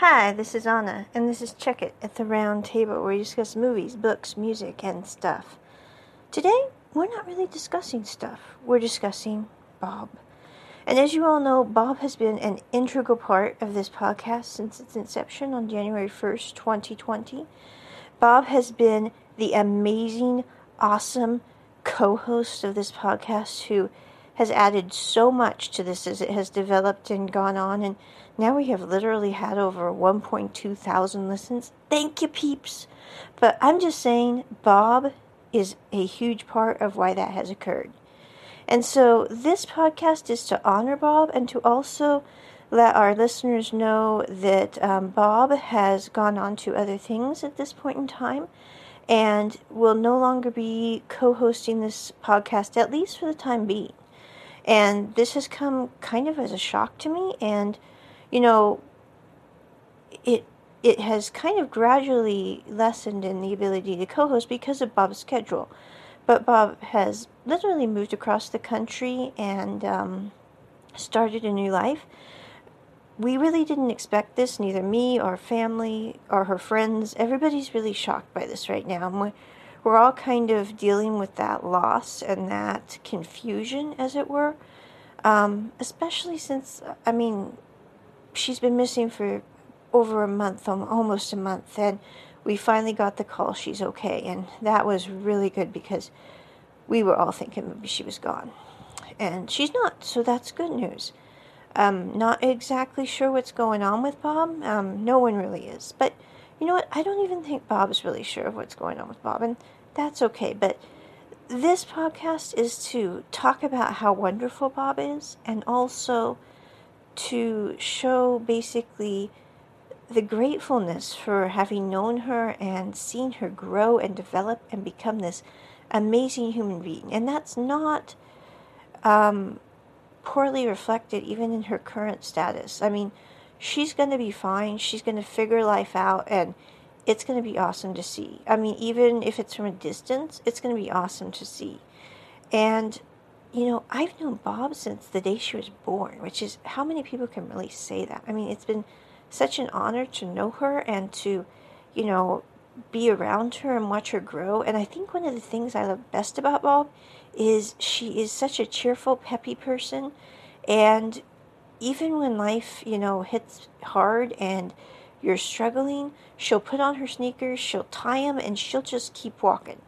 Hi, this is Anna, and this is Check It at the Round Table, where we discuss movies, books, music, and stuff. Today, we're not really discussing stuff, we're discussing Bob. And as you all know, Bob has been an integral part of this podcast since its inception on January 1st, 2020. Bob has been the amazing, awesome co host of this podcast who has added so much to this as it has developed and gone on. And now we have literally had over 1.2 thousand listens. Thank you, peeps. But I'm just saying, Bob is a huge part of why that has occurred. And so this podcast is to honor Bob and to also let our listeners know that um, Bob has gone on to other things at this point in time and will no longer be co hosting this podcast, at least for the time being. And this has come kind of as a shock to me. And, you know, it it has kind of gradually lessened in the ability to co host because of Bob's schedule. But Bob has literally moved across the country and um, started a new life. We really didn't expect this, neither me or family or her friends. Everybody's really shocked by this right now. We're, all kind of dealing with that loss and that confusion, as it were. Um, especially since, I mean, she's been missing for over a month, almost a month, and we finally got the call she's okay. And that was really good because we were all thinking maybe she was gone. And she's not, so that's good news. Um, not exactly sure what's going on with Bob. Um, no one really is. But you know what? I don't even think Bob's really sure of what's going on with Bob, and that's okay. But this podcast is to talk about how wonderful Bob is and also to show basically the gratefulness for having known her and seen her grow and develop and become this amazing human being. And that's not um, poorly reflected even in her current status. I mean, she's going to be fine. She's going to figure life out and it's going to be awesome to see. I mean, even if it's from a distance, it's going to be awesome to see. And, you know, I've known Bob since the day she was born, which is how many people can really say that? I mean, it's been such an honor to know her and to, you know, be around her and watch her grow. And I think one of the things I love best about Bob is she is such a cheerful, peppy person. And even when life, you know, hits hard and you're struggling, she'll put on her sneakers, she'll tie them, and she'll just keep walking.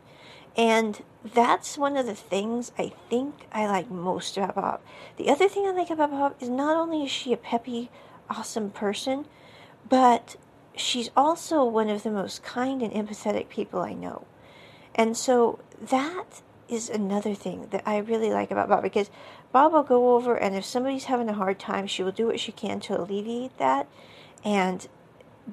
And that's one of the things I think I like most about Bob. The other thing I like about Bob is not only is she a peppy, awesome person, but she's also one of the most kind and empathetic people I know. And so that is another thing that I really like about Bob because Bob will go over and if somebody's having a hard time, she will do what she can to alleviate that. And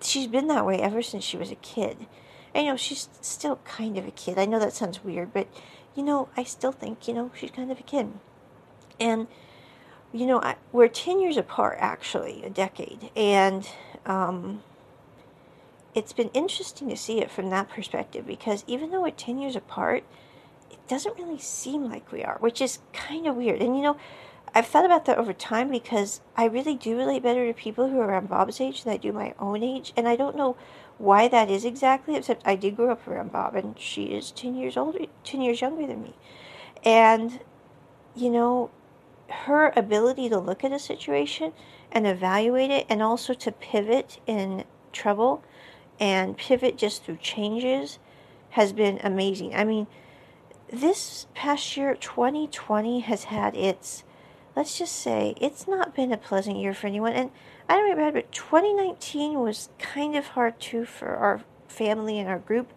she's been that way ever since she was a kid. I know, she's still kind of a kid. I know that sounds weird, but, you know, I still think, you know, she's kind of a kid. And, you know, I, we're 10 years apart, actually, a decade. And um, it's been interesting to see it from that perspective because even though we're 10 years apart, it doesn't really seem like we are, which is kind of weird. And, you know, I've thought about that over time because I really do relate better to people who are around Bob's age than I do my own age. And I don't know why that is exactly, except I did grow up around Bob and she is 10 years older, 10 years younger than me. And, you know, her ability to look at a situation and evaluate it and also to pivot in trouble and pivot just through changes has been amazing. I mean, this past year, 2020, has had its let's just say it's not been a pleasant year for anyone. And I don't remember, but 2019 was kind of hard too for our family and our group.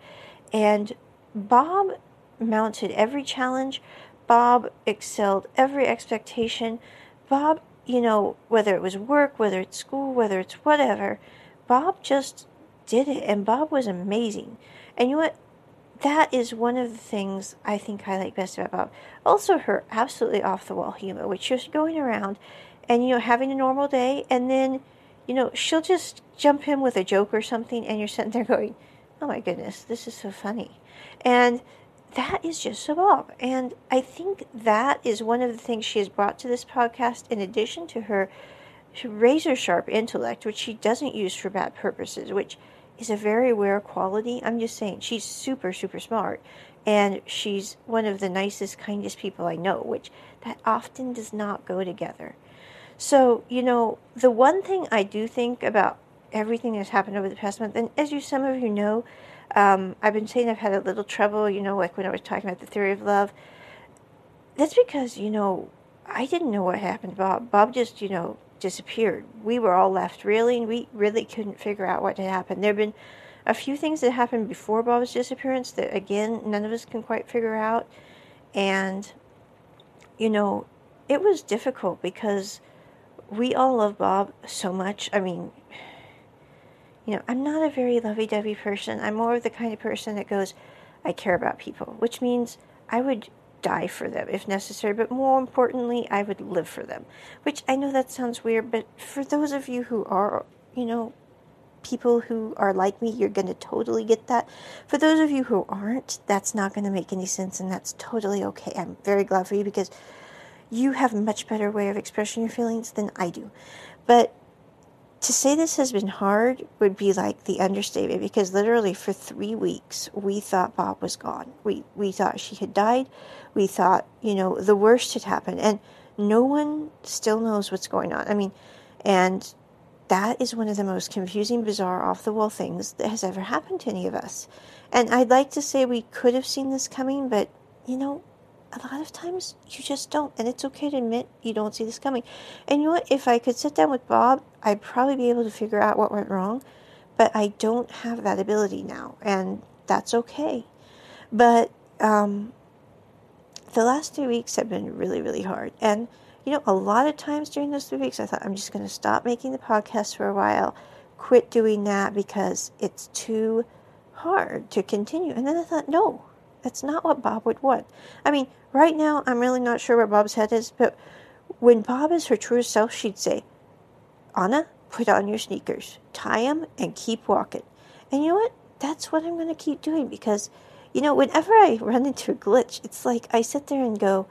And Bob mounted every challenge. Bob excelled every expectation. Bob, you know, whether it was work, whether it's school, whether it's whatever, Bob just did it. And Bob was amazing. And you know what? That is one of the things I think I like best about Bob. Also, her absolutely off the wall humor, which she's going around and, you know, having a normal day, and then, you know, she'll just jump in with a joke or something, and you're sitting there going, oh my goodness, this is so funny. And that is just so Bob. And I think that is one of the things she has brought to this podcast, in addition to her razor sharp intellect, which she doesn't use for bad purposes, which is a very rare quality. I'm just saying, she's super, super smart. And she's one of the nicest, kindest people I know, which that often does not go together. So, you know, the one thing I do think about everything that's happened over the past month, and as you, some of you know, um, I've been saying I've had a little trouble, you know, like when I was talking about the theory of love. That's because, you know, I didn't know what happened to Bob. Bob just, you know, disappeared. We were all left reeling. We really couldn't figure out what had happened. There have been a few things that happened before Bob's disappearance that, again, none of us can quite figure out. And, you know, it was difficult because we all love Bob so much. I mean, you know, I'm not a very lovey dovey person. I'm more of the kind of person that goes, I care about people, which means I would die for them if necessary, but more importantly, I would live for them. Which I know that sounds weird, but for those of you who are, you know, people who are like me, you're going to totally get that. For those of you who aren't, that's not going to make any sense, and that's totally okay. I'm very glad for you because you have a much better way of expressing your feelings than I do. But to say this has been hard would be like the understatement because literally for three weeks we thought Bob was gone. We we thought she had died. We thought you know the worst had happened, and no one still knows what's going on. I mean, and that is one of the most confusing, bizarre, off the wall things that has ever happened to any of us. And I'd like to say we could have seen this coming, but you know, a lot of times you just don't. And it's okay to admit you don't see this coming. And you know what? If I could sit down with Bob, I'd probably be able to figure out what went wrong. But I don't have that ability now. And that's okay. But um, the last three weeks have been really, really hard. And, you know, a lot of times during those three weeks, I thought I'm just going to stop making the podcast for a while, quit doing that because it's too hard to continue. And then I thought, no, that's not what Bob would want. I mean, right now, I'm really not sure where Bob's head is, but when Bob is her truest self, she'd say, Anna, put on your sneakers, tie them, and keep walking. And you know what? That's what I'm going to keep doing because, you know, whenever I run into a glitch, it's like I sit there and go,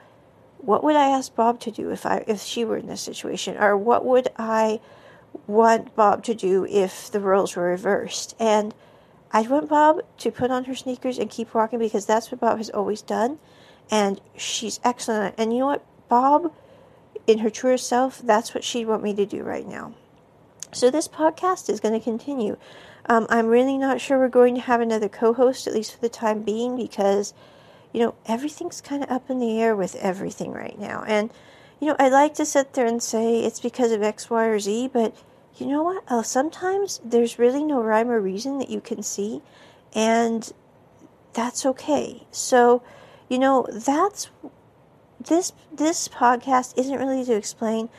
what would I ask Bob to do if I if she were in this situation, or what would I want Bob to do if the roles were reversed? And I want Bob to put on her sneakers and keep walking because that's what Bob has always done. And she's excellent. And you know what? Bob, in her truest self, that's what she'd want me to do right now. So this podcast is going to continue. Um, I'm really not sure we're going to have another co host, at least for the time being, because, you know, everything's kind of up in the air with everything right now. And, you know, I like to sit there and say it's because of X, Y, or Z, but you know what? Uh, sometimes there's really no rhyme or reason that you can see, and that's okay. So, you know, that's this this podcast isn't really to explain,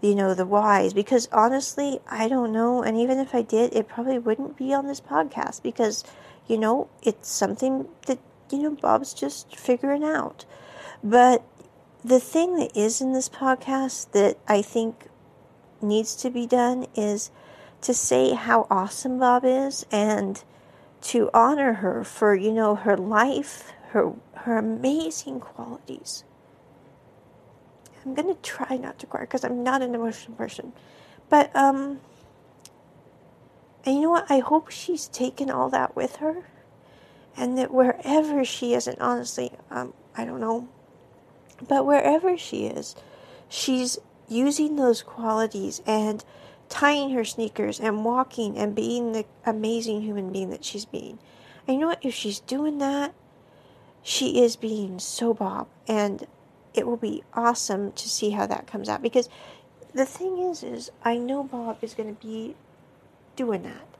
you know, the whys because honestly, I don't know, and even if I did, it probably wouldn't be on this podcast because, you know, it's something that you know Bob's just figuring out. But the thing that is in this podcast that I think needs to be done is to say how awesome Bob is and to honor her for, you know, her life, her her amazing qualities. I'm to try not to cry because I'm not an emotional person. But um and you know what? I hope she's taken all that with her and that wherever she is and honestly, um I don't know, but wherever she is, she's using those qualities and tying her sneakers and walking and being the amazing human being that she's being. And you know what? If she's doing that, she is being so Bob. And it will be awesome to see how that comes out. Because the thing is, is I know Bob is going to be doing that.